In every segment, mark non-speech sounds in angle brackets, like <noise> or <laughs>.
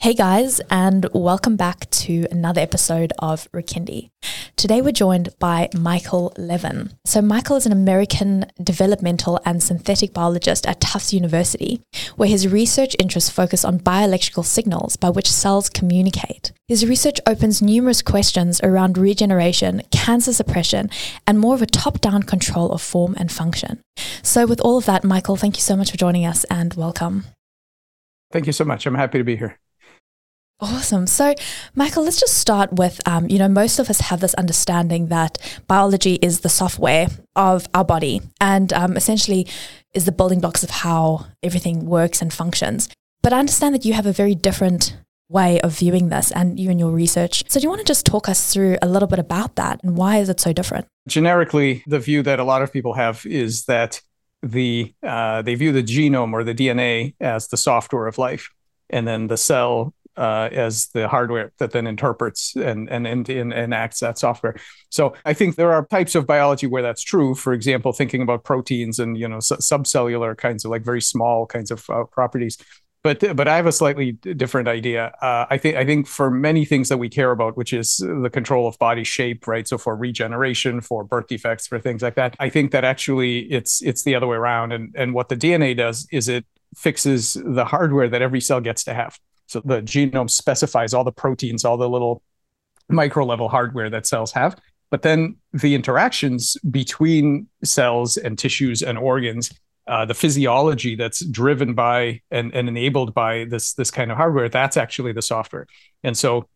Hey guys, and welcome back to another episode of Rikindi. Today we're joined by Michael Levin. So, Michael is an American developmental and synthetic biologist at Tufts University, where his research interests focus on bioelectrical signals by which cells communicate. His research opens numerous questions around regeneration, cancer suppression, and more of a top down control of form and function. So, with all of that, Michael, thank you so much for joining us and welcome. Thank you so much. I'm happy to be here. Awesome. So, Michael, let's just start with um, you know, most of us have this understanding that biology is the software of our body and um, essentially is the building blocks of how everything works and functions. But I understand that you have a very different way of viewing this and you and your research. So, do you want to just talk us through a little bit about that and why is it so different? Generically, the view that a lot of people have is that the uh, they view the genome or the DNA as the software of life, and then the cell uh, as the hardware that then interprets and, and, and, and enacts that software. So I think there are types of biology where that's true. For example, thinking about proteins and you know subcellular kinds of like very small kinds of uh, properties. But but I have a slightly different idea. Uh, I think I think for many things that we care about, which is the control of body shape, right? So for regeneration, for birth defects, for things like that, I think that actually it's it's the other way around. And and what the DNA does is it fixes the hardware that every cell gets to have. So the genome specifies all the proteins, all the little micro level hardware that cells have. But then the interactions between cells and tissues and organs, uh, the physiology that's driven by and, and enabled by this this kind of hardware, that's actually the software. And so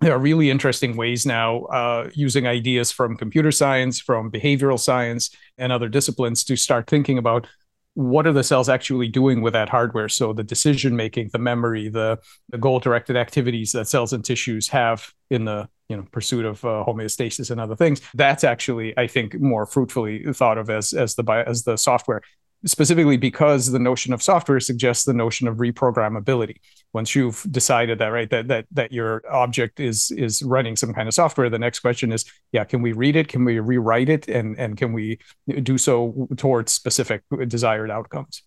there are really interesting ways now uh, using ideas from computer science, from behavioral science, and other disciplines to start thinking about what are the cells actually doing with that hardware? So the decision making the memory the, the goal directed activities that cells and tissues have in the you know pursuit of uh, homeostasis and other things that's actually i think more fruitfully thought of as as the as the software specifically because the notion of software suggests the notion of reprogrammability. Once you've decided that right that that that your object is is running some kind of software the next question is yeah can we read it? Can we rewrite it? And and can we do so towards specific desired outcomes?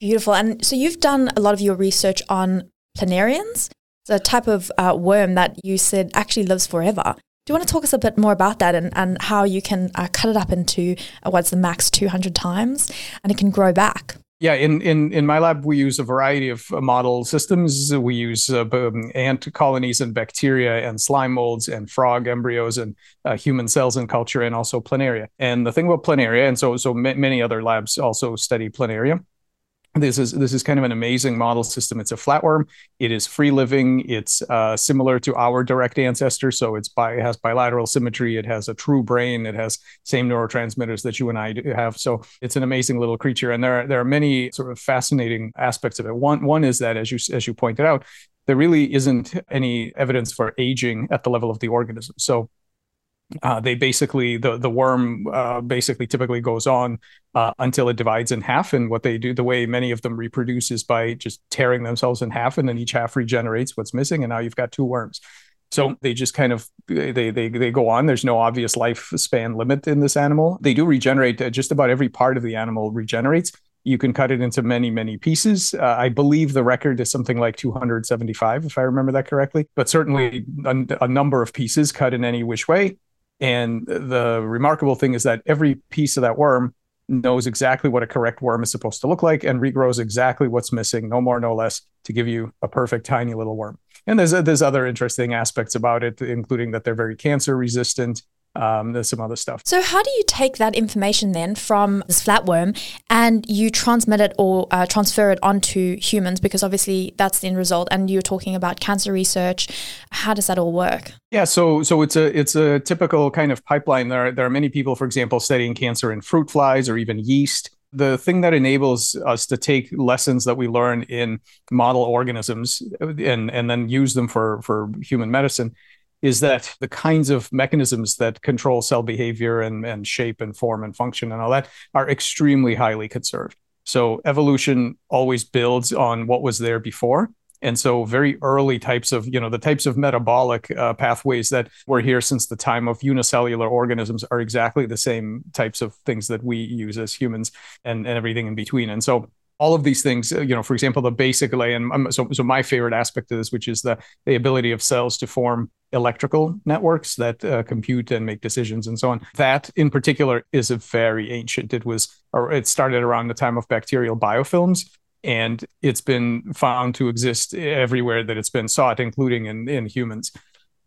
Beautiful. And so you've done a lot of your research on planarians. The type of uh, worm that you said actually lives forever do you want to talk us a bit more about that and, and how you can uh, cut it up into uh, what's the max 200 times and it can grow back? Yeah, in, in, in my lab, we use a variety of uh, model systems. We use uh, um, ant colonies and bacteria and slime molds and frog embryos and uh, human cells in culture and also planaria. And the thing about planaria, and so so many other labs also study planaria, this is this is kind of an amazing model system. It's a flatworm. It is free living. It's uh, similar to our direct ancestor, so it's by it has bilateral symmetry. It has a true brain. It has same neurotransmitters that you and I have. So it's an amazing little creature, and there are, there are many sort of fascinating aspects of it. One one is that as you as you pointed out, there really isn't any evidence for aging at the level of the organism. So uh, they basically the the worm uh, basically typically goes on uh, until it divides in half. And what they do the way many of them reproduce is by just tearing themselves in half and then each half regenerates what's missing and now you've got two worms. So they just kind of they they they go on. There's no obvious lifespan limit in this animal. They do regenerate uh, just about every part of the animal regenerates. You can cut it into many many pieces. Uh, i believe the record is something like 275 if i remember that correctly. But certainly a, a number of pieces cut in any which way and the remarkable thing is that every piece of that worm knows exactly what a correct worm is supposed to look like and regrows exactly what's missing, no more, no less, to give you a perfect tiny little worm. And there's there's other interesting aspects about it, including that they're very cancer resistant um, there's some other stuff. So, how do you take that information then from this flatworm and you transmit it or uh, transfer it onto humans? Because obviously that's the end result. And you're talking about cancer research. How does that all work? Yeah, so so it's a it's a typical kind of pipeline. There are, there are many people, for example, studying cancer in fruit flies or even yeast. The thing that enables us to take lessons that we learn in model organisms and and then use them for for human medicine is that the kinds of mechanisms that control cell behavior and, and shape and form and function and all that are extremely highly conserved. So evolution always builds on what was there before. And so very early types of, you know, the types of metabolic uh, pathways that were here since the time of unicellular organisms are exactly the same types of things that we use as humans and, and everything in between. And so all of these things, uh, you know, for example, the basic lay, and so, so my favorite aspect of this, which is the, the ability of cells to form electrical networks that uh, compute and make decisions and so on. That in particular is a very ancient. It was, or it started around the time of bacterial biofilms. And it's been found to exist everywhere that it's been sought, including in, in humans.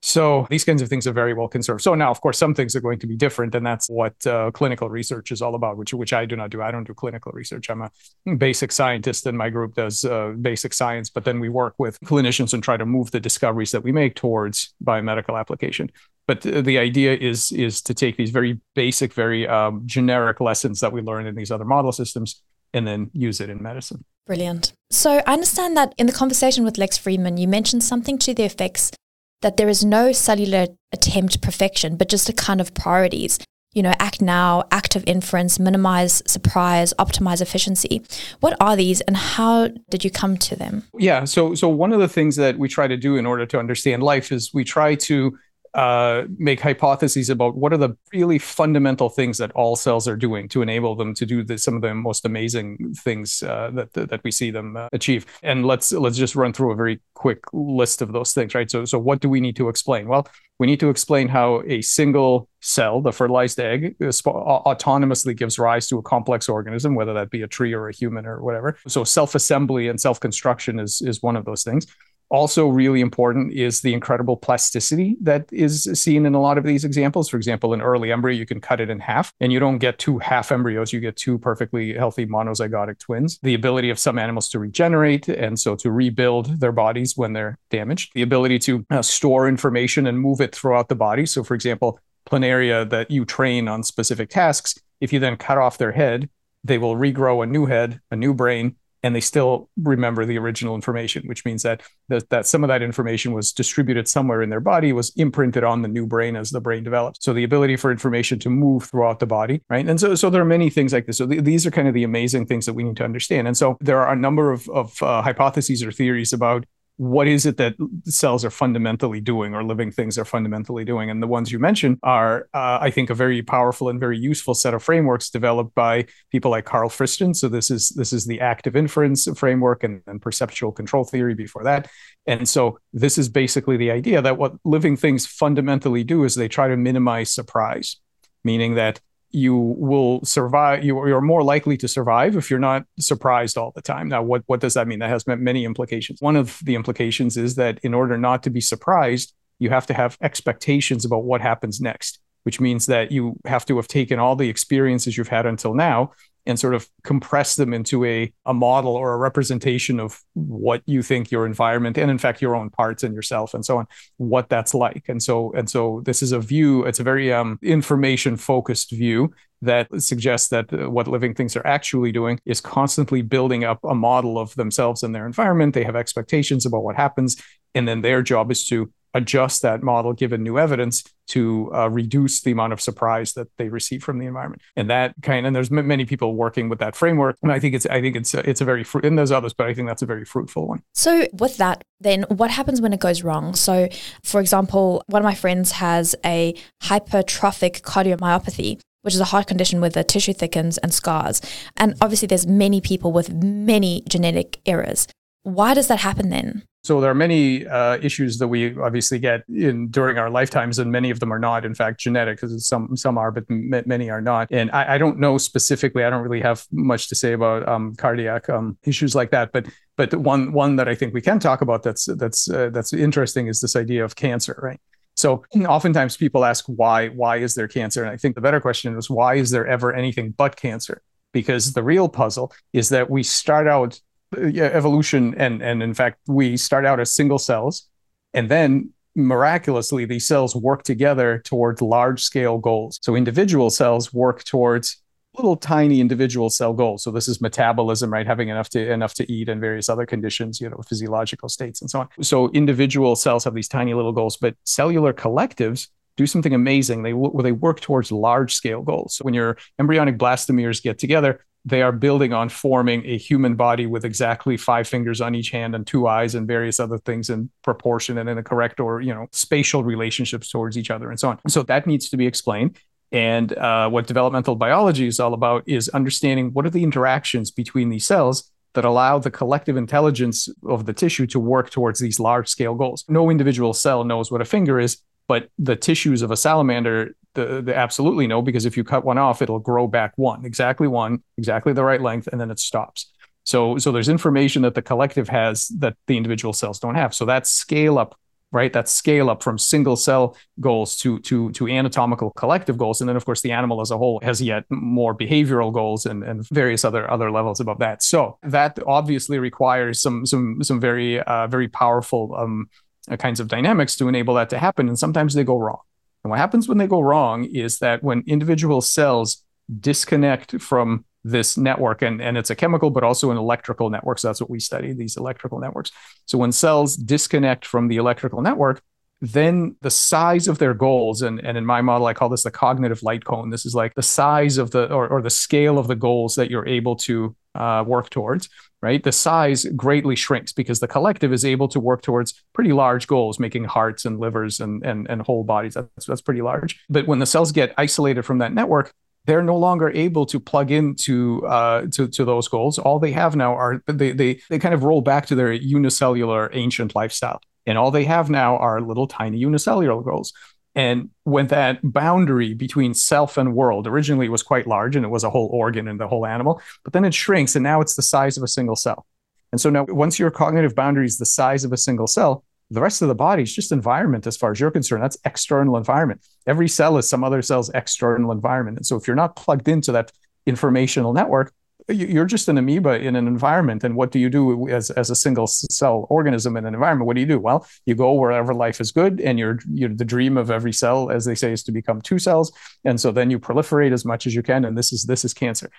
So these kinds of things are very well conserved. So now, of course, some things are going to be different, and that's what uh, clinical research is all about, which which I do not do. I don't do clinical research. I'm a basic scientist, and my group does uh, basic science. But then we work with clinicians and try to move the discoveries that we make towards biomedical application. But the idea is is to take these very basic, very um, generic lessons that we learn in these other model systems and then use it in medicine. Brilliant. So I understand that in the conversation with Lex Fridman, you mentioned something to the effects that there is no cellular attempt perfection, but just a kind of priorities. You know, act now, active inference, minimize surprise, optimize efficiency. What are these and how did you come to them? Yeah, so so one of the things that we try to do in order to understand life is we try to uh, make hypotheses about what are the really fundamental things that all cells are doing to enable them to do the, some of the most amazing things uh, that that we see them uh, achieve. And let's let's just run through a very quick list of those things, right? So so what do we need to explain? Well, we need to explain how a single cell, the fertilized egg, autonomously gives rise to a complex organism, whether that be a tree or a human or whatever. So self-assembly and self-construction is is one of those things. Also, really important is the incredible plasticity that is seen in a lot of these examples. For example, in early embryo, you can cut it in half and you don't get two half embryos, you get two perfectly healthy monozygotic twins. The ability of some animals to regenerate and so to rebuild their bodies when they're damaged. The ability to uh, store information and move it throughout the body. So, for example, planaria that you train on specific tasks, if you then cut off their head, they will regrow a new head, a new brain, and they still remember the original information, which means that, that that some of that information was distributed somewhere in their body, was imprinted on the new brain as the brain develops. So the ability for information to move throughout the body, right? And so so there are many things like this. So th- these are kind of the amazing things that we need to understand. And so there are a number of of uh, hypotheses or theories about what is it that cells are fundamentally doing or living things are fundamentally doing? And the ones you mentioned are uh, i think a very powerful and very useful set of frameworks developed by people like Karl Friston. So this is this is the active inference framework and, and perceptual control theory before that. And so this is basically the idea that what living things fundamentally do is they try to minimize surprise meaning that you will survive you, are more likely to survive if you're not surprised all the time. Now what, what does that mean? That has many implications. One of the implications is that in order not to be surprised you have to have expectations about what happens next which means that you have to have taken all the experiences you've had until now and sort of compress them into a, a model or a representation of what you think your environment and in fact your own parts and yourself and so on what that's like. And so and so this is a view it's a very um, information focused view that suggests that uh, what living things are actually doing is constantly building up a model of themselves and their environment. They have expectations about what happens and then their job is to adjust that model given new evidence to uh, reduce the amount of surprise that they receive from the environment and that kind and there's m- many people working with that framework and i think it's i think it's a, it's a very fru- and there's others but i think that's a very fruitful one so with that then what happens when it goes wrong so for example one of my friends has a hypertrophic cardiomyopathy which is a heart condition where the tissue thickens and scars. And obviously, there's many people with many genetic errors. Why does that happen then? So there are many uh, issues that we obviously get in during our lifetimes, and many of them are not, in fact, genetic. Because some some are, but m- many are not. And I, I, don't know specifically. I don't really have much to say about um, cardiac um, issues like that. But but one one that I think we can talk about that's that's uh, that's interesting is this idea of cancer, right? So oftentimes people ask why why is there cancer, and I think the better question is why is there ever anything but cancer? Because the real puzzle is that we start out evolution and and in fact we start out as single cells and then miraculously these cells work together towards large scale goals. So individual cells work towards little tiny individual cell goals. So this is metabolism right? Having enough to enough to eat and various other conditions you know physiological states and so on. So individual cells have these tiny little goals but cellular collectives do something amazing. They they work towards large scale goals. So when your embryonic blastomeres get together they are building on forming a human body with exactly five fingers on each hand and two eyes and various other things in proportion and in a correct or you know spatial relationships towards each other and so on so that needs to be explained and uh, what developmental biology is all about is understanding what are the interactions between these cells that allow the collective intelligence of the tissue to work towards these large scale goals. No individual cell knows what a finger is, but the tissues of a salamander the, the absolutely no, because if you cut one off it'll grow back one exactly one exactly the right length and then it stops so so there's information that the collective has that the individual cells don't have so that scale up right that scale up from single cell goals to to to anatomical collective goals and then of course the animal as a whole has yet more behavioral goals and, and various other other levels above that so that obviously requires some some some very uh, very powerful um, kinds of dynamics to enable that to happen. And sometimes they go wrong. And what happens when they go wrong is that when individual cells disconnect from this network, and, and it's a chemical, but also an electrical network. So that's what we study, these electrical networks. So when cells disconnect from the electrical network, then the size of their goals, and, and in my model, I call this the cognitive light cone. This is like the size of the or, or the scale of the goals that you're able to uh, work towards right? The size greatly shrinks because the collective is able to work towards pretty large goals, making hearts and livers and, and, and whole bodies. That's, that's pretty large. But when the cells get isolated from that network, they're no longer able to plug into uh, to, to those goals. All they have now are they, they, they kind of roll back to their unicellular ancient lifestyle. And all they have now are little tiny unicellular goals. And when that boundary between self and world originally was quite large and it was a whole organ and the whole animal, but then it shrinks and now it's the size of a single cell. And so now, once your cognitive boundary is the size of a single cell, the rest of the body is just environment as far as you're concerned. That's external environment. Every cell is some other cell's external environment. And so if you're not plugged into that informational network, you're just an amoeba in an environment and what do you do as, as a single cell organism in an environment? What do you do? Well you go wherever life is good and you're, you're the dream of every cell as they say is to become two cells and so then you proliferate as much as you can and this is this is cancer.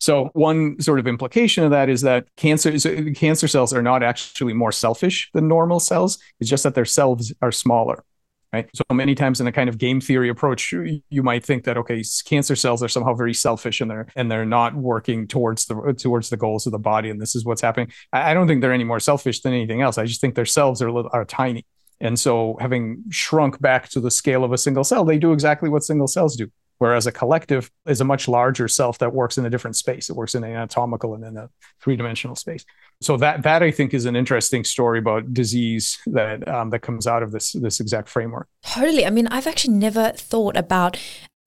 So one sort of implication of that is that cancer cancer cells are not actually more selfish than normal cells. It's just that their cells are smaller right? So many times in a kind of game theory approach you might think that okay cancer cells are somehow very selfish and they're and they're not working towards the towards the goals of the body and this is what's happening. I don't think they're any more selfish than anything else. I just think their cells are are tiny. And so having shrunk back to the scale of a single cell they do exactly what single cells do. Whereas a collective is a much larger self that works in a different space. It works in an anatomical and in a three-dimensional space so that that I think is an interesting story about disease that um, that comes out of this this exact framework. Totally. I mean, I've actually never thought about.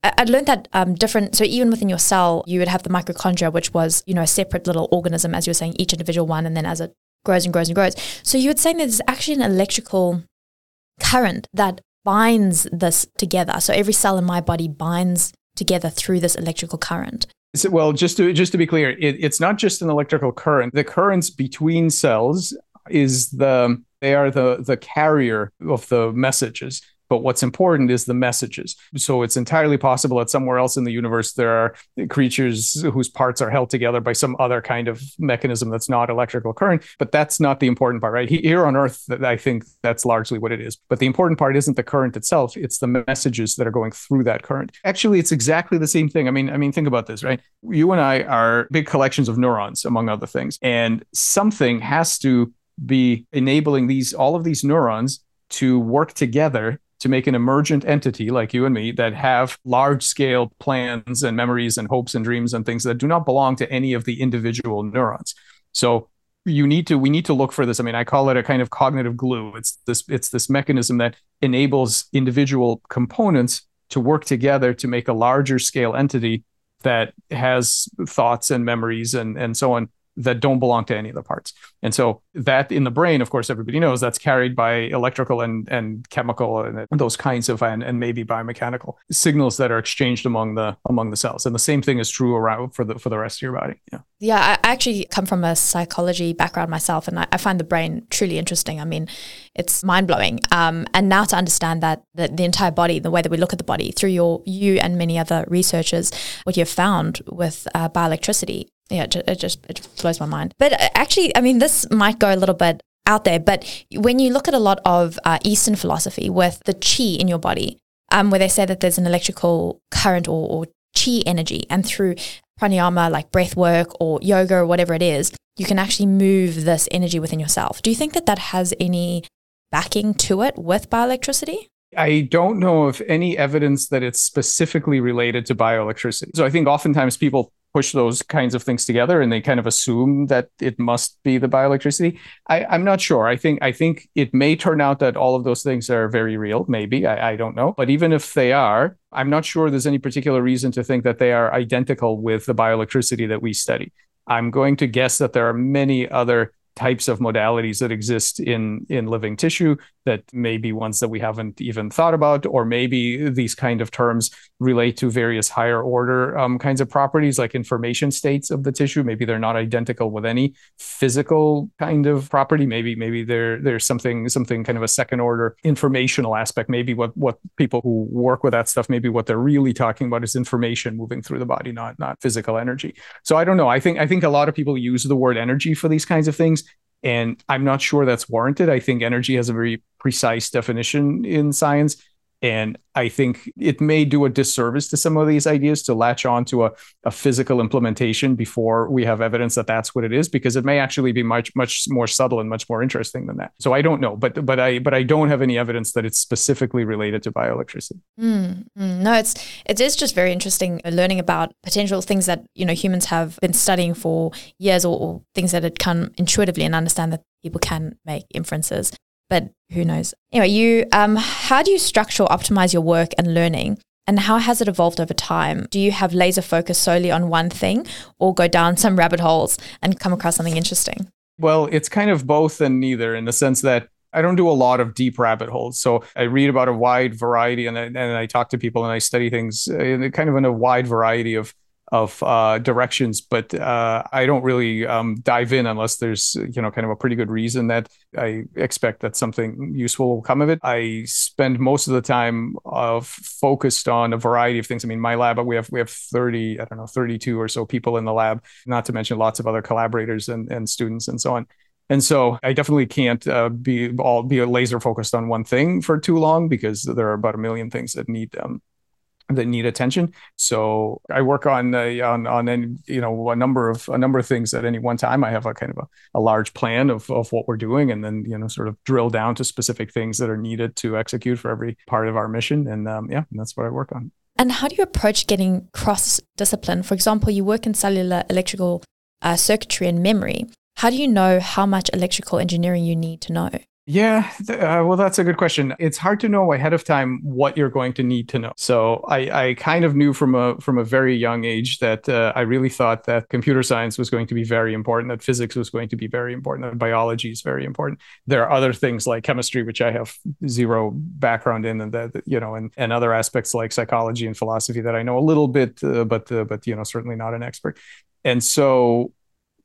I'd learned that um, different. So even within your cell, you would have the mitochondria, which was you know a separate little organism, as you were saying, each individual one, and then as it grows and grows and grows. So you would say that there's actually an electrical current that binds this together. So every cell in my body binds together through this electrical current. So, well, just to just to be clear, it, it's not just an electrical current. The currents between cells is the they are the the carrier of the messages. But what's important is the messages. So it's entirely possible that somewhere else in the universe there are creatures whose parts are held together by some other kind of mechanism that's not electrical current. But that's not the important part, right? Here on Earth, I think that's largely what it is. But the important part isn't the current itself; it's the messages that are going through that current. Actually, it's exactly the same thing. I mean, I mean, think about this, right? You and I are big collections of neurons, among other things, and something has to be enabling these all of these neurons to work together to make an emergent entity like you and me that have large scale plans and memories and hopes and dreams and things that do not belong to any of the individual neurons. So you need to we need to look for this. I mean i call it a kind of cognitive glue. It's this it's this mechanism that enables individual components to work together to make a larger scale entity that has thoughts and memories and and so on that don't belong to any of the parts. And so that in the brain, of course, everybody knows that's carried by electrical and, and chemical and those kinds of and, and maybe biomechanical signals that are exchanged among the among the cells. And the same thing is true around for the for the rest of your body. Yeah. Yeah, I actually come from a psychology background myself, and I, I find the brain truly interesting. I mean, it's mind blowing. Um, and now to understand that the, the entire body, the way that we look at the body, through your you and many other researchers, what you have found with uh, bioelectricity yeah, it, it just it blows my mind. But uh, actually, I mean, this might go a little bit out there, but when you look at a lot of uh, Eastern philosophy with the chi in your body, um, where they say that there's an electrical current or, or chi energy, and through pranayama, like breath work or yoga or whatever it is, you can actually move this energy within yourself. Do you think that that has any backing to it with bioelectricity? I don't know of any evidence that it's specifically related to bioelectricity. So I think oftentimes people push those kinds of things together and they kind of assume that it must be the bioelectricity. I, I'm not sure. I think I think it may turn out that all of those things are very real. Maybe I, I don't know. But even if they are, I'm not sure there's any particular reason to think that they are identical with the bioelectricity that we study. I'm going to guess that there are many other types of modalities that exist in in living tissue that may be ones that we haven't even thought about or maybe these kind of terms relate to various higher order um, kinds of properties like information states of the tissue. Maybe they're not identical with any physical kind of property. Maybe maybe there there's something something kind of a second order informational aspect. Maybe what what people who work with that stuff maybe what they're really talking about is information moving through the body not not physical energy. So i don't know. I think i think a lot of people use the word energy for these kinds of things and I'm not sure that's warranted. I think energy has a very precise definition in science. And I think it may do a disservice to some of these ideas to latch on to a, a physical implementation before we have evidence that that's what it is, because it may actually be much, much more subtle and much more interesting than that. So I don't know, but but I but I don't have any evidence that it's specifically related to bioelectricity. Mm, no, it's it is just very interesting learning about potential things that you know humans have been studying for years, or, or things that had come intuitively and understand that people can make inferences but who knows? Anyway, you um, how do you structure or optimize your work and learning? And how has it evolved over time? Do you have laser focus solely on one thing or go down some rabbit holes and come across something interesting? Well, it's kind of both and neither in the sense that I don't do a lot of deep rabbit holes. So I read about a wide variety and I, and I talk to people and I study things in kind of in a wide variety of of uh, directions, but uh, I don't really um, dive in unless there's you know kind of a pretty good reason that I expect that something useful will come of it. I spend most of the time of focused on a variety of things. I mean, my lab we have we have thirty I don't know thirty two or so people in the lab, not to mention lots of other collaborators and, and students and so on. And so I definitely can't uh, be all be laser focused on one thing for too long because there are about a million things that need um, that need attention. So I work on on on any, you know a number of a number of things at any one time. I have a kind of a, a large plan of of what we're doing, and then you know sort of drill down to specific things that are needed to execute for every part of our mission. And um, yeah, that's what I work on. And how do you approach getting cross discipline? For example, you work in cellular electrical uh, circuitry and memory. How do you know how much electrical engineering you need to know? Yeah, uh, well, that's a good question. It's hard to know ahead of time what you're going to need to know. So I, I kind of knew from a from a very young age that uh, I really thought that computer science was going to be very important, that physics was going to be very important, that biology is very important. There are other things like chemistry, which I have zero background in, and that you know, and and other aspects like psychology and philosophy that I know a little bit, uh, but uh, but you know, certainly not an expert. And so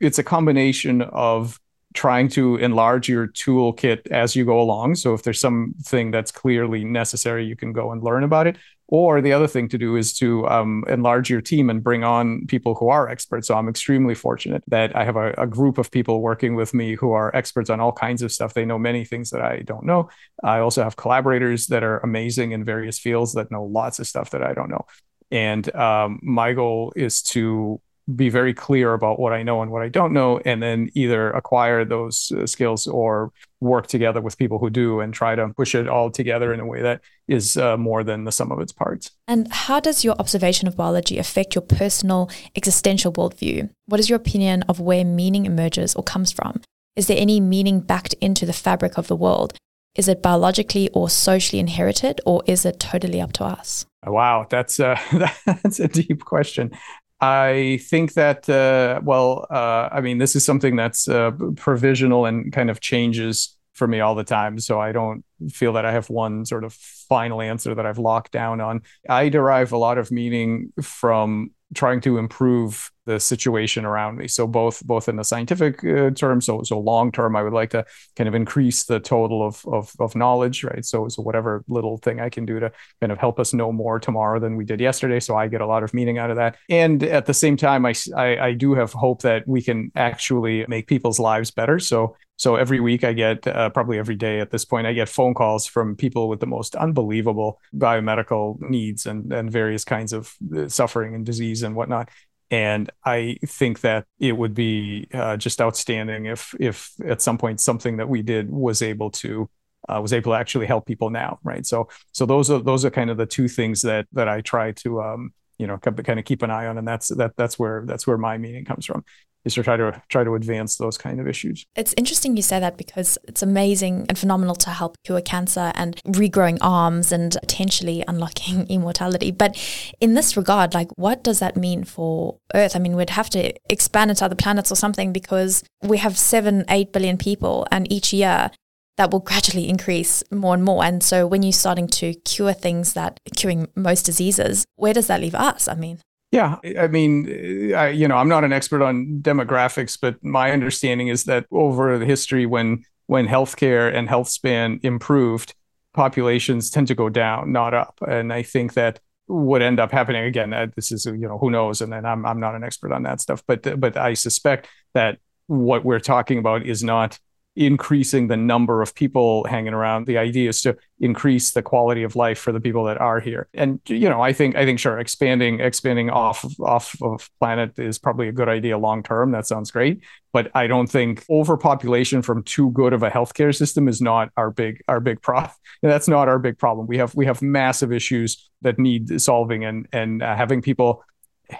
it's a combination of trying to enlarge your toolkit as you go along. So if there's something that's clearly necessary, you can go and learn about it. Or the other thing to do is to um, enlarge your team and bring on people who are experts. So I'm extremely fortunate that I have a, a, group of people working with me who are experts on all kinds of stuff. They know many things that I don't know. I also have collaborators that are amazing in various fields that know lots of stuff that I don't know. And um, my goal is to be very clear about what I know and what I don't know, and then either acquire those uh, skills or work together with people who do and try to push it all together in a way that is uh, more than the sum of its parts. And how does your observation of biology affect your personal existential worldview? What is your opinion of where meaning emerges or comes from? Is there any meaning backed into the fabric of the world? Is it biologically or socially inherited, or is it totally up to us? Wow, that's uh, a, <laughs> that's a deep question. I think that, uh, well, uh, I mean, this is something that's uh, provisional and kind of changes for me all the time. So I don't feel that I have one sort of final answer that I've locked down on. I derive a lot of meaning from trying to improve the situation around me. So both both in the scientific uh, term, so so long term, I would like to kind of increase the total of, of of knowledge, right? So so whatever little thing I can do to kind of help us know more tomorrow than we did yesterday. So I get a lot of meaning out of that. And at the same time, I I, I do have hope that we can actually make people's lives better. So so every week I get, uh, probably every day at this point, I get phone calls from people with the most unbelievable biomedical needs and, and various kinds of uh, suffering and disease and whatnot. And I think that it would be uh, just outstanding if, if at some point something that we did was able to uh, was able to actually help people now, right? So, so those are those are kind of the two things that that I try to um, you know kind of keep an eye on and that's that that's where that's where my meaning comes from is to try to try to advance those kind of issues. It's interesting you say that because it's amazing and phenomenal to help cure cancer and regrowing arms and potentially unlocking <laughs> immortality. But in this regard, like what does that mean for Earth? I mean, we'd have to expand it to other planets or something because we have seven, eight billion people, and each year that will gradually <laughs> increase more and more. And so when you're starting to cure things that curing most diseases, where does that leave us? I mean, yeah, I mean, I, you know, I'm not an expert on demographics, but my understanding is that over the history, when when healthcare and health span improved, populations tend to go down, not up. And I think that would end up happening again. Uh, this is, you know, who knows? And then I'm I'm not an expert on that stuff, but but I suspect that what we're talking about is not increasing the number of people hanging around. The idea is to increase the quality of life for the people that are here. And you know, I think I think sure, expanding expanding off off of planet is probably a good idea long term. That sounds great, but I don't think overpopulation from too good of a healthcare system is not our big our big problem. That's not our big problem. We have we have massive issues that need solving, and and uh, having people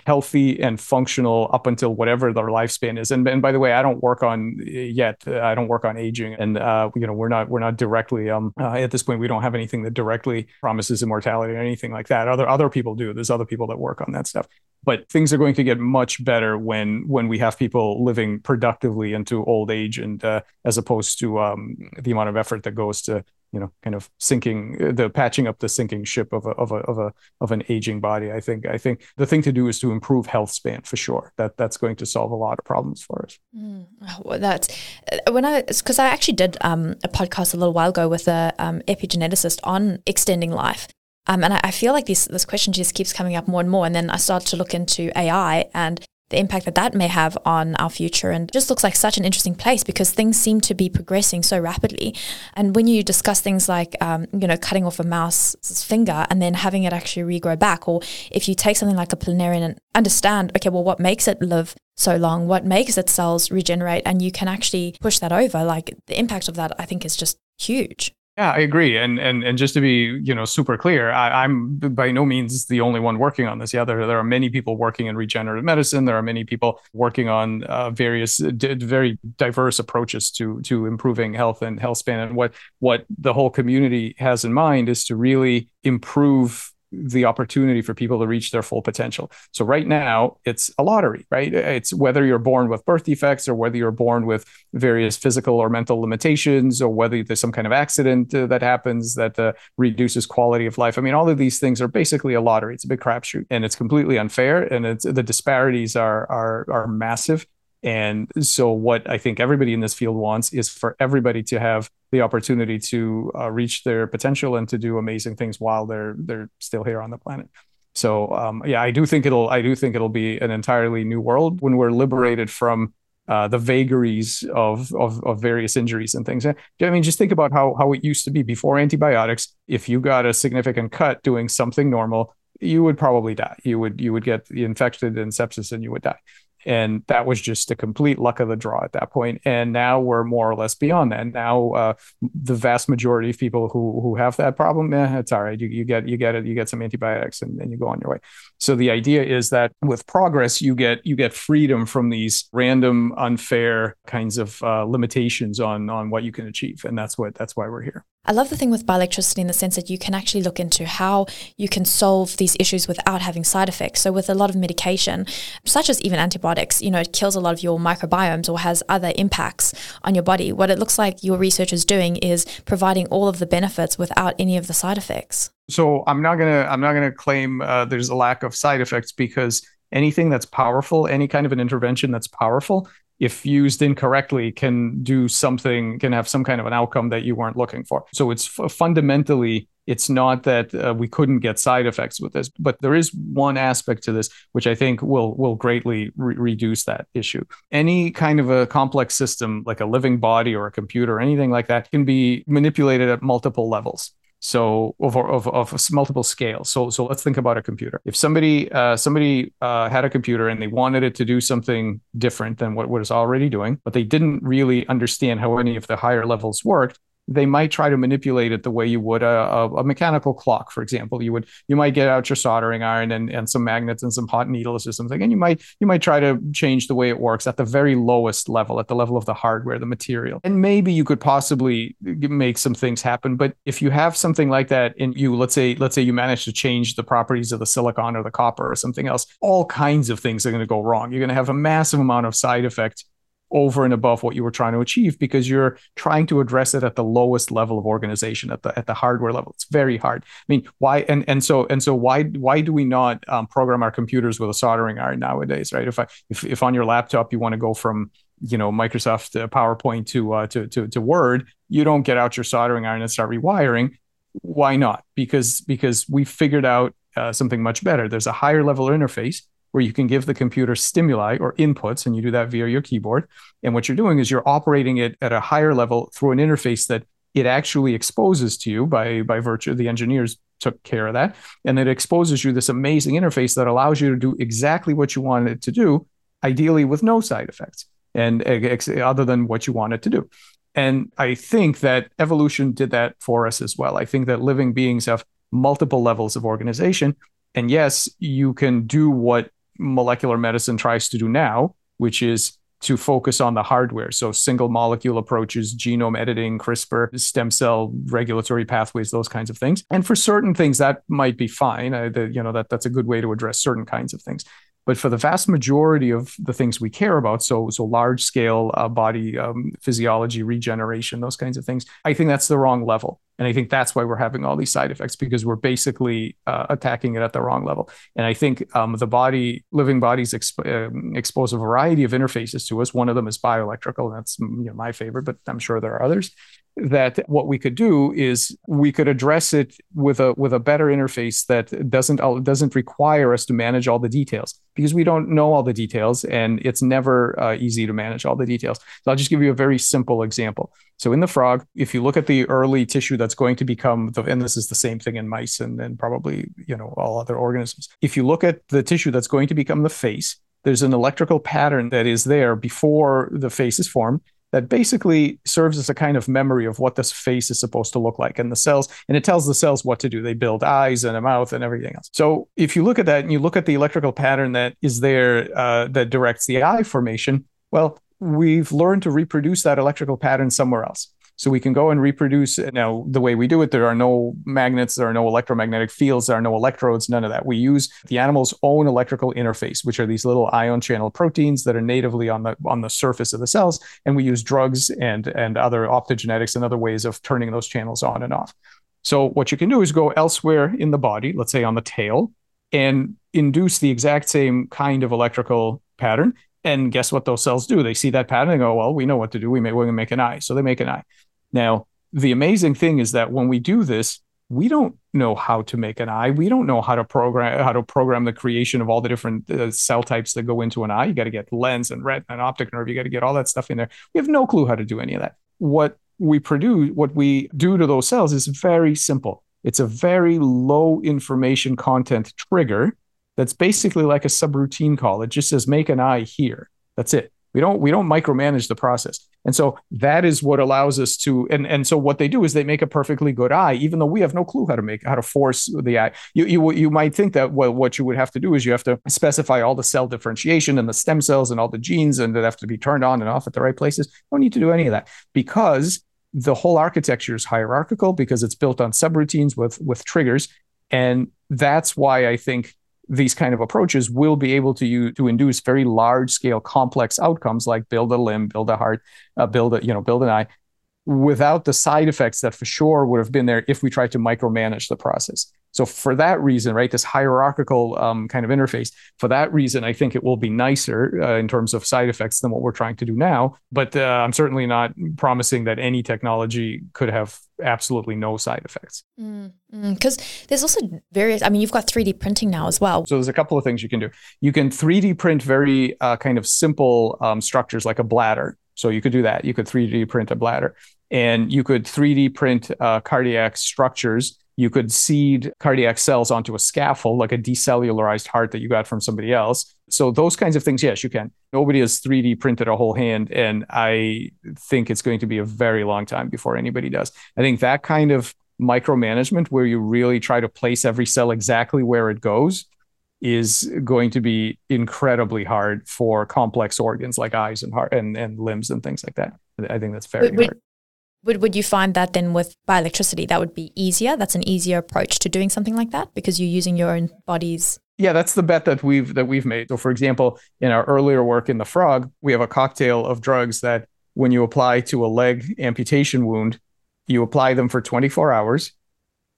healthy and functional up until whatever their lifespan is. And, and by the way, I don't work on yet. I don't work on aging, and uh, you know we're not we're not directly um, uh, at this point. We don't have anything that directly promises immortality or anything like that. Other other people do. There's other people that work on that stuff. But things are going to get much better when when we have people living productively into old age, and uh, as opposed to um, the amount of effort that goes to you know kind of sinking uh, the patching up the sinking ship of a of a of a of an aging body i think i think the thing to do is to improve health span for sure. That that's going to solve a lot of problems for us. Mm. well, that's uh, when i because i actually did um, a podcast a little while ago with a um, epigeneticist on extending life. Um, and I, I feel like this this question just keeps coming up more and more. And then i started to look into ai and the impact that that may have on our future. And just looks like such an interesting place because things seem to be progressing so rapidly. And when you discuss things like um, you know cutting off a mouse's finger and then having it actually regrow back or if you take something like a planarian and understand okay well what makes it live so long? What makes its cells regenerate? And you can actually push that over. Like the impact of that i think is just huge yeah, I agree. And and and just to be, you know, super clear, I, am by no means the only one working on this. Yeah, there, there are many people working in regenerative medicine. There are many people working on uh, various d- very diverse approaches to to improving health and health span. And what what the whole community has in mind is to really improve the opportunity for people to reach their full potential. So right now it's a lottery, right? It's whether you're born with birth defects or whether you're born with various physical or mental limitations or whether there's some kind of accident uh, that happens that uh, reduces quality of life. I mean, all of these things are basically a lottery. It's a big crapshoot and it's completely unfair and it's the disparities are are are massive. And so, what I think everybody in this field wants is for everybody to have the opportunity to uh, reach their potential and to do amazing things while they're they're still here on the planet. So, um, yeah, I do think it'll I do think it'll be an entirely new world when we're liberated from uh, the vagaries of, of, of various injuries and things. I mean, just think about how how it used to be before antibiotics. If you got a significant cut doing something normal, you would probably die. You would you would get infected and sepsis, and you would die and that was just a complete luck of the draw at that point. and now we're more or less beyond that. Now uh, the vast majority of people who who have that problem eh, it's all right. You, you get you get it. You get some antibiotics and then you go on your way. So the idea is that with progress you get you get freedom from these random unfair kinds of uh, limitations on on what you can achieve. And that's what that's why we're here I love the thing with bioelectricity in the sense that you can actually look into how you can solve these issues without having side effects. So, with a lot of medication, such as even antibiotics, you know, it kills a lot of your microbiomes or has other impacts on your body. What it looks like your research is doing is providing all of the benefits without any of the side effects. So, I'm not gonna I'm not gonna claim uh, there's a lack of side effects because anything that's powerful, any kind of an intervention that's powerful, if used incorrectly can do something can have some kind of an outcome that you weren't looking for. So it's fundamentally it's not that uh, we couldn't get side effects with this but there is one aspect to this which i think will will greatly re- reduce that issue. Any kind of a complex system like a living body or a computer or anything like that can be manipulated at multiple levels so of, of, of multiple scales. So so let's think about a computer. If somebody uh, somebody uh, had a computer and they wanted it to do something different than what, what it's already doing but they didn't really understand how any of the higher levels worked they might try to manipulate it the way you would a, a, a, mechanical clock, for example. You would you might get out your soldering iron and, and some magnets and some hot needles or something, and you might you might try to change the way it works at the very lowest level, at the level of the hardware, the material. And maybe you could possibly make some things happen. But if you have something like that and you let's say let's say you manage to change the properties of the silicon or the copper or something else, all kinds of things are going to go wrong. You're going to have a massive amount of side effects over and above what you were trying to achieve because you're trying to address it at the lowest level of organization at the at the hardware level. It's very hard. I mean why and and so and so why why do we not um, program our computers with a soldering iron nowadays right? If i if, if on your laptop you want to go from you know microsoft uh, powerpoint to, uh, to to to word you don't get out your soldering iron and start rewiring. Why not? Because because we figured out uh, something much better. There's a higher level interface where you can give the computer stimuli or inputs, and you do that via your keyboard. And what you're doing is you're operating it at a higher level through an interface that it actually exposes to you by by virtue the engineers took care of that. And it exposes you this amazing interface that allows you to do exactly what you wanted it to do ideally with no side effects and other than what you want it to do. And i think that evolution did that for us as well. I think that living beings have multiple levels of organization. And yes you can do what molecular medicine tries to do now, which is to focus on the hardware. So single molecule approaches, genome editing, CRISPR, stem cell regulatory pathways, those kinds of things. And for certain things, that might be fine. Uh, the, you know that that's a good way to address certain kinds of things. But for the vast majority of the things we care about, so so large scale uh, body um, physiology, regeneration, those kinds of things, I think that's the wrong level. And I think that's why we're having all these side effects because we're basically uh, attacking it at the wrong level. And I think um, the body, living bodies, exp- uh, expose a variety of interfaces to us. One of them is bioelectrical. and That's you know, my favorite, but I'm sure there are others that what we could do is we could address it with a with a better interface that doesn't doesn't require us to manage all the details because we don't know all the details and it's never uh, easy to manage all the details. So I'll just give you a very simple example. So in the frog, if you look at the early tissue that's going to become the and this is the same thing in mice and then probably you know all other organisms. If you look at the tissue that's going to become the face, there's an electrical pattern that is there before the face is formed that basically serves as a kind of memory of what this face is supposed to look like and the cells and it tells the cells what to do. They build eyes and a mouth and everything else. So if you look at that and you look at the electrical pattern that is there uh, that directs the eye formation well we've learned to reproduce that electrical pattern somewhere else so we can go and reproduce uh, now the way we do it. There are no magnets, there are no electromagnetic fields, there are no electrodes, none of that. We use the animal's own electrical interface, which are these little ion channel proteins that are natively on the on the surface of the cells. And we use drugs and and other optogenetics and other ways of turning those channels on and off. So what you can do is go elsewhere in the body, let's say on the tail, and induce the exact same kind of electrical pattern. And guess what those cells do? They see that pattern and go, well, we know what to do. We may, to make an eye. So they make an eye. Now, the amazing thing is that when we do this, we don't know how to make an eye. We don't know how to program how to program the creation of all the different uh, cell types that go into an eye. You got to get lens and retina and optic nerve. You got to get all that stuff in there. We have no clue how to do any of that. What we produce, what we do to those cells is very simple. It's a very low information content trigger that's basically like a subroutine call. It just says make an eye here. That's it. We don't we don't micromanage the process. And so that is what allows us to and and so what they do is they make a perfectly good eye even though we have no clue how to make how to force the eye. You you you might think that well what you would have to do is you have to specify all the cell differentiation and the stem cells and all the genes and that have to be turned on and off at the right places. don't need to do any of that because the whole architecture is hierarchical because it's built on subroutines with with triggers and that's why I think these kind of approaches will be able to use to induce very large scale complex outcomes like build a limb build a heart uh, build a you know build an eye without the side effects that for sure would have been there if we tried to micromanage the process so for that reason, right, this hierarchical um, kind of interface, for that reason, I think it will be nicer uh, in terms of side effects than what we're trying to do now. But uh, I'm certainly not promising that any technology could have absolutely no side effects. Because mm, mm, there's also various, I mean, you've got 3D printing now as well. So there's a couple of things you can do. You can 3D print very uh, kind of simple um, structures like a bladder So you could do that. You could 3D print a bladder, and you could 3D print uh, cardiac structures. You could seed cardiac cells onto a scaffold, like a decellularized heart that you got from somebody else. So those kinds of things, yes, you can. Nobody has 3D printed a whole hand, and I think it's going to be a very long time before anybody does. I think that kind of micromanagement, where you really try to place every cell exactly where it goes, is going to be incredibly hard for complex organs like eyes and heart and, and limbs and things like that. I think that's very would, hard. Would, would you find that then with bioelectricity, that would be easier? That's an easier approach to doing something like that because you're using your own body's yeah, that's the bet that we've that we've made. So, for example, in our earlier work in the frog, we have a cocktail of drugs that, when you apply to a leg amputation wound, you apply them for 24 hours,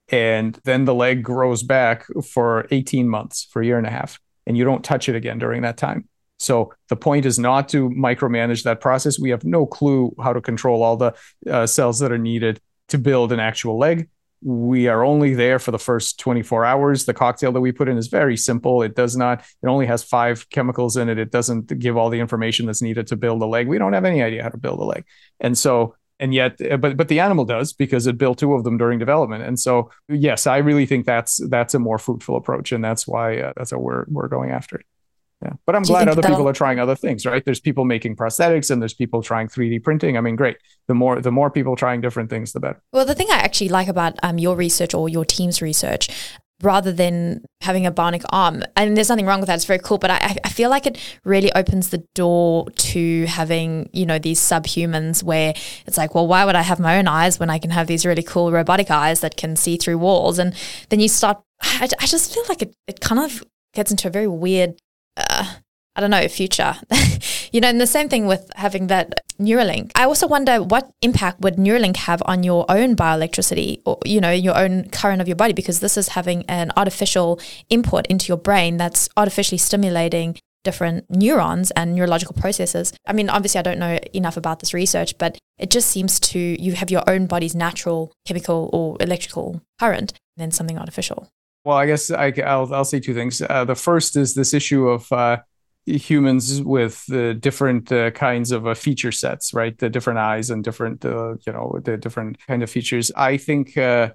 and then the leg grows back for 18 months, for a year and a half, and you don't touch it again during that time. So the point is not to micromanage that process. We have no clue how to control all the uh, cells that are needed to build an actual leg. We are only there for the first 24 hours. The cocktail that we put in is very simple. It does not, it only has five chemicals in it. It doesn't give all the information that's needed to build a leg. We don't have any idea how to build a leg. And so and yet uh, but but the animal does because it built two of them during development and so yes i really think that's that's a more fruitful approach and that's why uh, that's what we're we're going after yeah but i'm glad other people are trying other things right there's people making prosthetics and there's people trying 3d printing i mean great the more the more people trying different things the better well the thing i actually like about um, your research or your team's research rather than having a bionic arm. And there's nothing wrong with that. It's very cool. But I, I feel like it really opens the door to having, you know, these subhumans where it's like, well, why would I have my own eyes when I can have these really cool robotic eyes that can see through walls? And then you start, I, I just feel like it, it kind of gets into a very weird, uh, I don't know, future. <laughs> you know, and the same thing with having that Neuralink. I also wonder what impact would Neuralink have on your own bioelectricity or, you know, your own current of your body, because this is having an artificial input into your brain that's artificially stimulating different neurons and neurological processes. I mean, obviously, I don't know enough about this research, but it just seems to you have your own body's natural chemical or electrical current, and then something artificial. Well, I guess I, will I'll say two things. Uh, the first is this issue of uh, humans with the different uh, kinds of uh, feature sets, right? The different eyes and different, uh, you know, the different kind of features. I think, uh,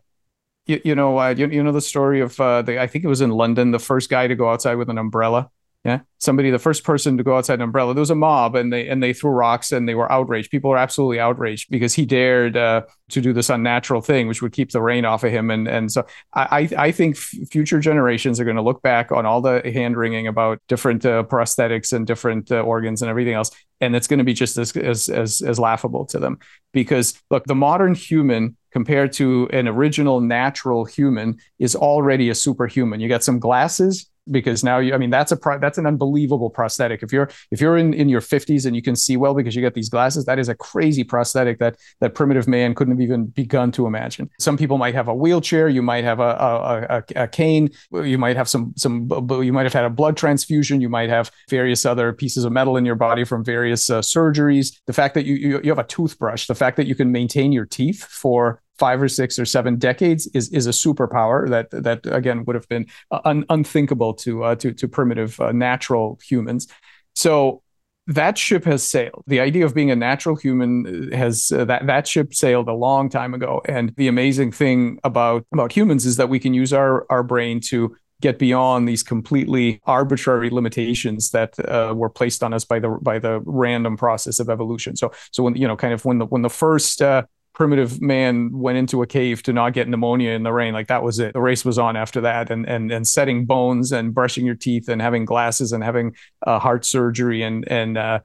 you, you, know, you, you know the story of the. I think it was in London, the first guy to go outside with an umbrella. Yeah, somebody, the first person to go outside an umbrella. There was a mob, and they and they threw rocks, and they were outraged. People were absolutely outraged because he dared uh, to do this unnatural thing, which would keep the rain off of him. And and so I I think future generations are going to look back on all the hand wringing about different uh, prosthetics and different uh, organs and everything else, and it's going to be just as, as as as laughable to them because look, the modern human compared to an original natural human is already a superhuman. You got some glasses because now you i mean that's a pro, that's an unbelievable prosthetic. If you're if you're in in your 50s and you can see well because you get these glasses that is a crazy prosthetic that that primitive man couldn't have even begun to imagine. Some people might have a wheelchair you might have a a, a, a cane you might have some some you might have had a blood transfusion you might have various other pieces of metal in your body from various uh, surgeries. The fact that you, you you have a toothbrush the fact that you can maintain your teeth for five or six or seven decades is is a superpower that that again would have been uh, un, unthinkable to uh, to to primitive uh, natural humans. So that ship has sailed. The idea of being a natural human uh, has uh, that that ship sailed a long time ago. And the amazing thing about about humans is that we can use our our brain to get beyond these completely arbitrary limitations that uh, were placed on us by the by the random process of evolution. So so when you know kind of when the when the first uh, primitive man went into a cave to not get pneumonia in the rain. Like that was it. The race was on after that and and and setting bones and brushing your teeth and having glasses and having uh, heart surgery and and uh,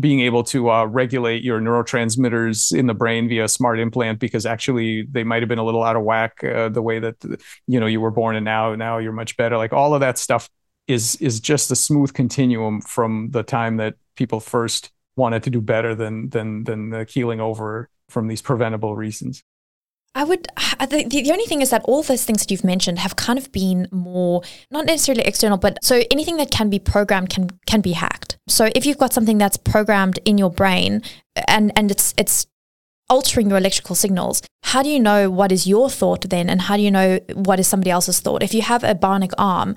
being able to uh, regulate your neurotransmitters in the brain via a smart implant because actually they might have been a little out of whack uh, the way that you know you were born and now now you're much better. Like all of that stuff is is just a smooth continuum from the time that people first wanted to do better than than than the keeling over from these preventable reasons. I would. The, the only thing is that all those things that you've mentioned have kind of been more not necessarily external, but so anything that can be programmed can can be hacked. So if you've got something that's programmed in your brain and and it's it's altering your electrical signals. How do you know what is your thought then, and how do you know what is somebody else's thought? If you have a bionic arm,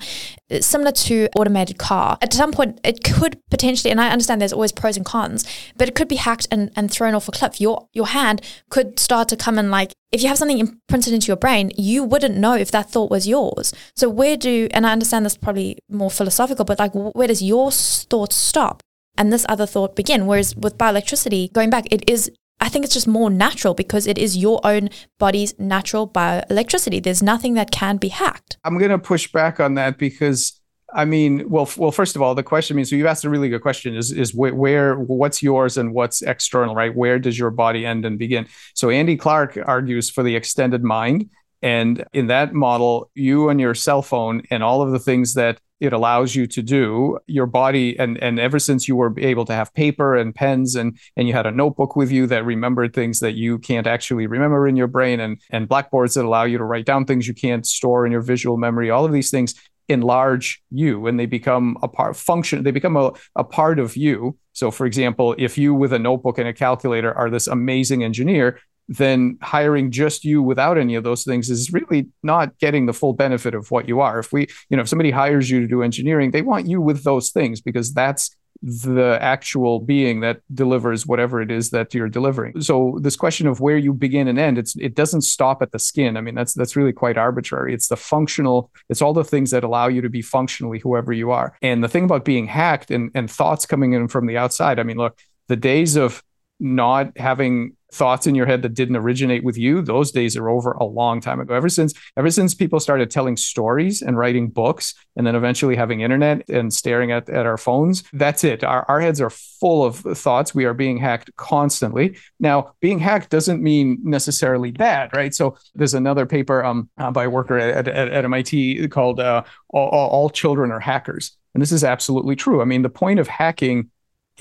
similar to automated car, at some point it could potentially, and I understand there's always pros and cons, but it could be hacked and, and thrown off a cliff. Your your hand could start to come and like if you have something imprinted into your brain, you wouldn't know if that thought was yours. So where do, and I understand this probably more philosophical, but like where does your thought stop? and this other thought begin. Whereas with bioelectricity, going back, it is I think it's just more natural because it is your own body's natural bioelectricity. There's nothing that can be hacked. I'm going to push back on that because I mean, well, well, first of all, the question means so you asked a really good question: is is where, where, what's yours and what's external, right? Where does your body end and begin? So Andy Clark argues for the extended mind, and in that model, you and your cell phone and all of the things that it allows you to do your body and and ever since you were able to have paper and pens and and you had a notebook with you that remembered things that you can't actually remember in your brain and and blackboards that allow you to write down things you can't store in your visual memory all of these things enlarge you and they become a part function they become a, a part of you. So for example if you with a notebook and a calculator are this amazing engineer then hiring just you without any of those things is really not getting the full benefit of what you are. If we, you know, if somebody hires you to do engineering, they want you with those things because that's the actual being that delivers whatever it is that you're delivering. So this question of where you begin and end, it's it doesn't stop at the skin. I mean, that's that's really quite arbitrary. It's the functional, it's all the things that allow you to be functionally whoever you are. And the thing about being hacked and, and thoughts coming in from the outside, I mean, look, the days of not having thoughts in your head that didn't originate with you those days are over a long time ago. Ever since ever since people started telling stories and writing books and then eventually having internet and staring at, at our phones that's it. Our, our heads are full of thoughts. We are being hacked constantly. Now being hacked doesn't mean necessarily bad right? So there's another paper um, uh, by a worker at, at, at mit called uh, all, all children are hackers. And this is absolutely true. I mean the point of hacking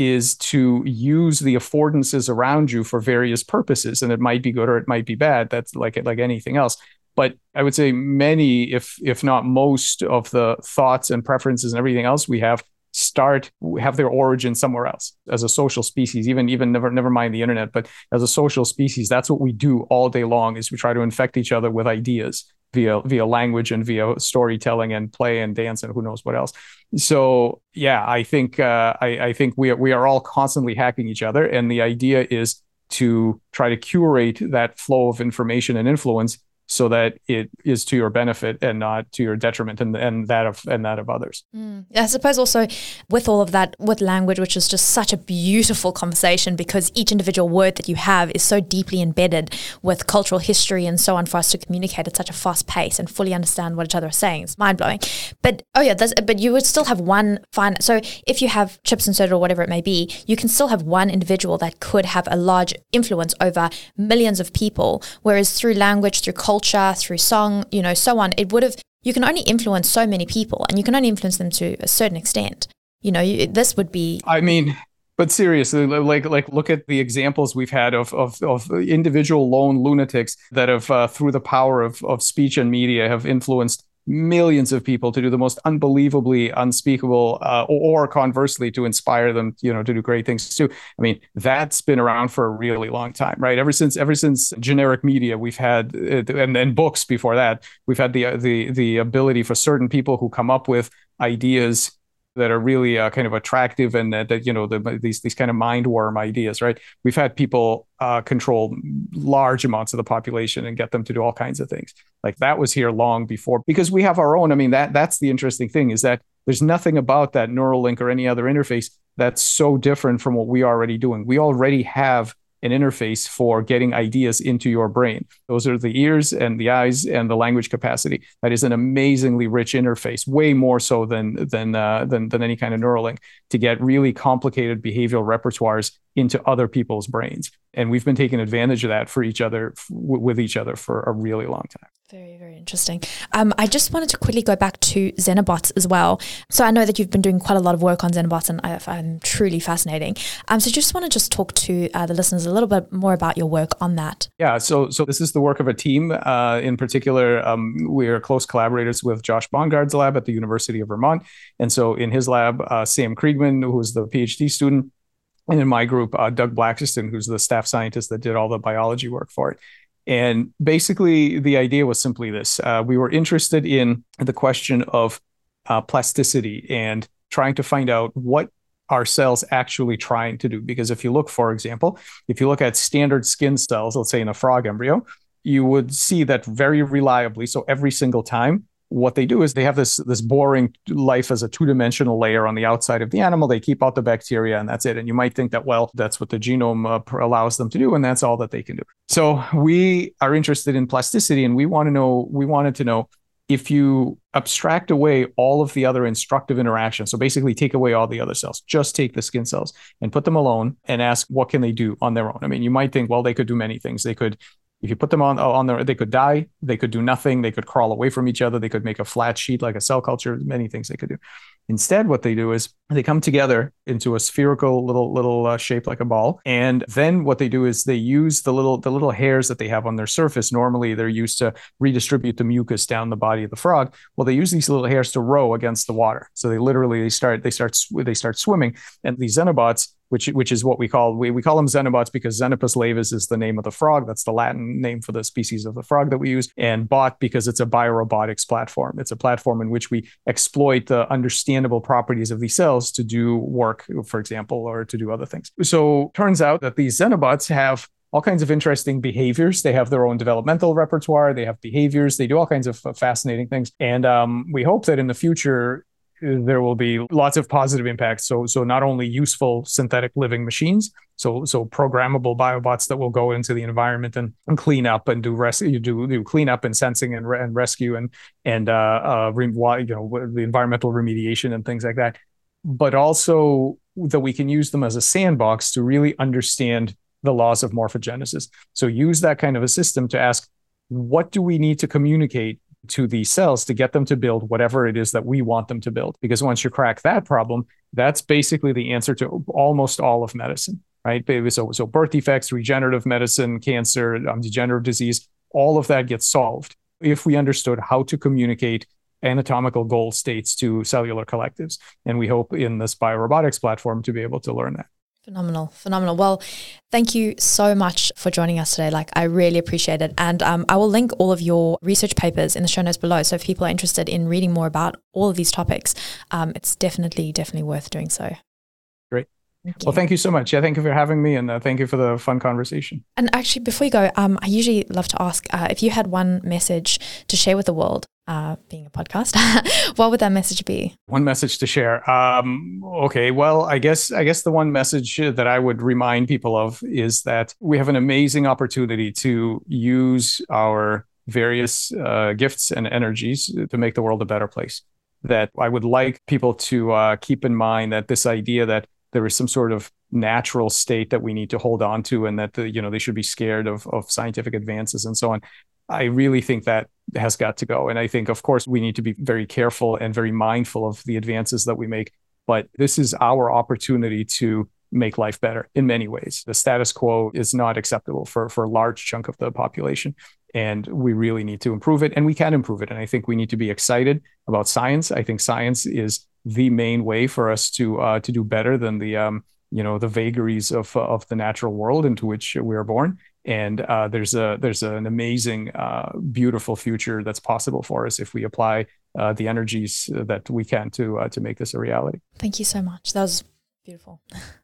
is to use the affordances around you for various purposes and it might be good or it might be bad that's like like anything else but i would say many if if not most of the thoughts and preferences and everything else we have start have their origin somewhere else as a social species even even never never mind the internet but as a social species that's what we do all day long is we try to infect each other with ideas via via language and via storytelling and play and dance and who knows what else. So yeah, I think uh, I, I think we are, we are all constantly hacking each other, and the idea is to try to curate that flow of information and influence so that it is to your benefit and not to your detriment and, and that of and that of others. Mm. I suppose also with all of that with language, which is just such a beautiful conversation because each individual word that you have is so deeply embedded with cultural history and so on for us to communicate at such a fast pace and fully understand what each other are saying. It's mind blowing. But oh yeah, but you would still have one fine. So if you have chips inserted or whatever it may be, you can still have one individual that could have a large influence over millions of people. Whereas through language, through culture culture, through song, you know, so on, it would have, you can only influence so many people and you can only influence them to a certain extent. You know, you, this would be. I mean, but seriously, like like look at the examples we've had of of, of individual lone lunatics that have, uh, through the power of of speech and media, have influenced millions of people to do the most unbelievably unspeakable uh, or, conversely to inspire them you know to do great things too. I mean that's been around for a really long time right? Ever since ever since generic media we've had uh, and, and books before that we've had the the the ability for certain people who come up with ideas that are really uh, kind of attractive and that, that you know the, these these kind of mind worm ideas right? We've had people uh, control large amounts of the population and get them to do all kinds of things. Like that was here long before because we have our own. I mean that that's the interesting thing is that there's nothing about that Neuralink or any other interface that's so different from what we are already doing. We already have an interface for getting ideas into your brain. Those are the ears and the eyes and the language capacity. That is an amazingly rich interface, way more so than than uh, than, than any kind of Neuralink to get really complicated behavioral repertoires into other people's brains. And we've been taking advantage of that for each other with each other for a really long time. Very, very interesting. Um, I just wanted to quickly go back to Xenobots as well. So I know that you've been doing quite a lot of work on Xenobots, and I find truly fascinating. Um, so just want to just talk to uh, the listeners a little bit more about your work on that. Yeah. So so this is the work of a team. Uh, in particular, um, we are close collaborators with Josh Bongard's lab at the University of Vermont, and so in his lab, uh, Sam Kriegman, who is the PhD student and in my group, uh, Doug Blackiston, who's the staff scientist that did all the biology work for it. And basically, the idea was simply this uh, we were interested in the question of uh, plasticity and trying to find out what are cells actually trying to do. Because if you look, for example, if you look at standard skin cells, let's say in a frog embryo, you would see that very reliably. So every single time, what they do is they have this this boring life as a two-dimensional layer on the outside of the animal. They keep out the bacteria and that's it. And you might think that well that's what the genome uh, allows them to do and that's all that they can do. So we are interested in plasticity and we want to know we wanted to know if you abstract away all of the other instructive interactions. So basically take away all the other cells. Just take the skin cells and put them alone and ask what can they do on their own? I mean you might think well they could do many things. They could if you put them on on there, they could die, they could do nothing, they could crawl away from each other, they could make a flat sheet like a cell culture, many things they could do. Instead, what they do is they come together into a spherical little little uh, shape like a ball, and then what they do is they use the little the little hairs that they have on their surface. Normally, they're used to redistribute the mucus down the body of the frog. Well, they use these little hairs to row against the water. So they literally they start they start they start swimming, and these xenobots which which is what we call we, we call them xenobots because Xenopus laevis is the name of the frog. That's the Latin name for the species of the frog that we use, and bot because it's a biorobotics platform. It's a platform in which we exploit the understandable properties of these cells to do work, for example, or to do other things. So turns out that these xenobots have all kinds of interesting behaviors. They have their own developmental repertoire. They have behaviors. They do all kinds of fascinating things. And um, we hope that in the future, there will be lots of positive impacts. So, so not only useful synthetic living machines, so so programmable biobots that will go into the environment and, and clean up and do rescue, do do clean up and sensing and, re- and rescue and and uh, uh, re- you know the environmental remediation and things like that, but also that we can use them as a sandbox to really understand the laws of morphogenesis. So use that kind of a system to ask, what do we need to communicate to these cells to get them to build whatever it is that we want them to build. Because once you crack that problem, that's basically the answer to almost all of medicine, right? So, so birth defects, regenerative medicine, cancer, um, degenerative disease, all of that gets solved if we understood how to communicate anatomical goal states to cellular collectives. And we hope in this biorobotics platform to be able to learn that. Phenomenal, phenomenal. Well, thank you so much for joining us today. Like, I really appreciate it. And um, I will link all of your research papers in the show notes below. So if people are interested in reading more about all of these topics, um, it's definitely, definitely worth doing so. Great. Well, thank you so much. Yeah, thank you for having me, and uh, thank you for the fun conversation. And actually, before you go, um, I usually love to ask uh, if you had one message to share with the world, uh, being a podcast, <laughs> what would that message be? One message to share. Um, okay, well, I guess I guess the one message that I would remind people of is that we have an amazing opportunity to use our various uh, gifts and energies to make the world a better place. That I would like people to uh, keep in mind that this idea that there is some sort of natural state that we need to hold on to and that the, you know they should be scared of of scientific advances and so on. I really think that has got to go. And i think of course we need to be very careful and very mindful of the advances that we make. But this is our opportunity to make life better in many ways. The status quo is not acceptable for for a large chunk of the population. And we really need to improve it and we can improve it. And i think we need to be excited about science. I think science is the main way for us to uh, to do better than the um, you know the vagaries of of the natural world into which we are born. And uh, there's a there's an amazing, uh, beautiful future that's possible for us if we apply uh, the energies that we can to uh, to make this a reality. Thank you so much. That was beautiful. <laughs>